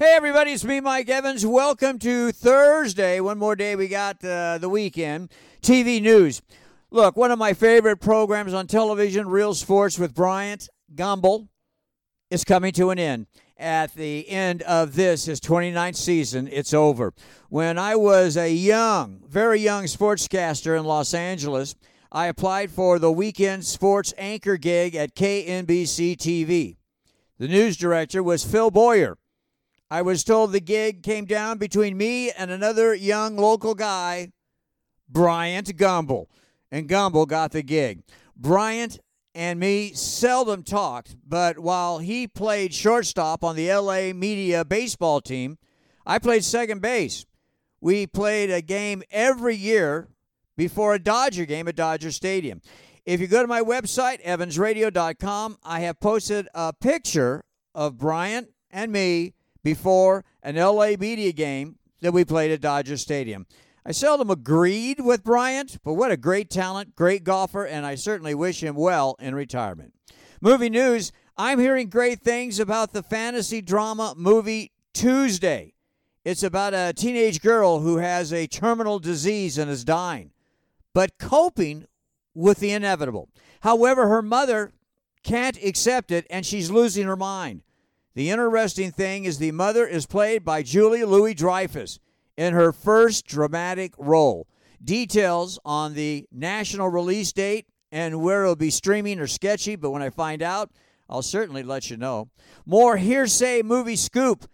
Hey, everybody, it's me, Mike Evans. Welcome to Thursday. One more day, we got uh, the weekend. TV news. Look, one of my favorite programs on television, Real Sports with Bryant Gumbel, is coming to an end. At the end of this, his 29th season, it's over. When I was a young, very young sportscaster in Los Angeles, I applied for the weekend sports anchor gig at KNBC TV. The news director was Phil Boyer. I was told the gig came down between me and another young local guy, Bryant Gumbel. And Gumbel got the gig. Bryant and me seldom talked, but while he played shortstop on the LA Media baseball team, I played second base. We played a game every year before a Dodger game at Dodger Stadium. If you go to my website, evansradio.com, I have posted a picture of Bryant and me before an LA media game that we played at Dodger Stadium. I seldom agreed with Bryant, but what a great talent, great golfer, and I certainly wish him well in retirement. Movie news I'm hearing great things about the fantasy drama movie Tuesday. It's about a teenage girl who has a terminal disease and is dying, but coping with the inevitable. However, her mother can't accept it and she's losing her mind. The interesting thing is the mother is played by Julia Louis-Dreyfus in her first dramatic role. Details on the national release date and where it'll be streaming are sketchy, but when I find out, I'll certainly let you know. More hearsay movie scoop.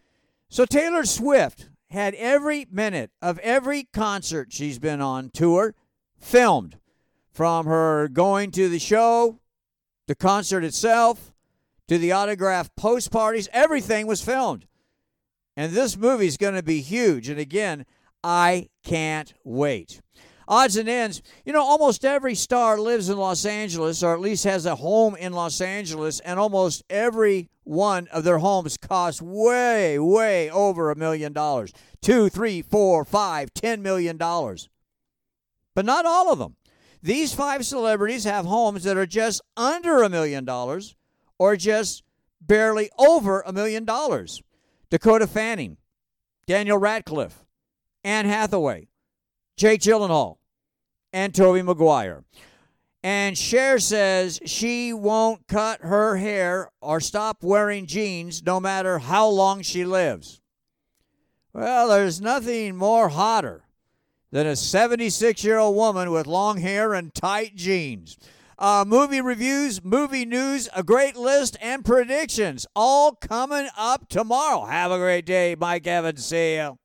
So Taylor Swift had every minute of every concert she's been on tour filmed from her going to the show, the concert itself, to the autograph post parties. Everything was filmed. And this movie's going to be huge. And again, I can't wait. Odds and ends. You know, almost every star lives in Los Angeles, or at least has a home in Los Angeles, and almost every one of their homes costs way, way over a million dollars. Two, three, four, five, ten million dollars. But not all of them. These five celebrities have homes that are just under a million dollars or just barely over a million dollars. Dakota Fanning, Daniel Radcliffe, Anne Hathaway, Jake Gyllenhaal, and Tobey Maguire. And Cher says she won't cut her hair or stop wearing jeans no matter how long she lives. Well, there's nothing more hotter than a 76 year old woman with long hair and tight jeans uh, movie reviews, movie news, a great list, and predictions all coming up tomorrow. Have a great day, Mike Evans. See you.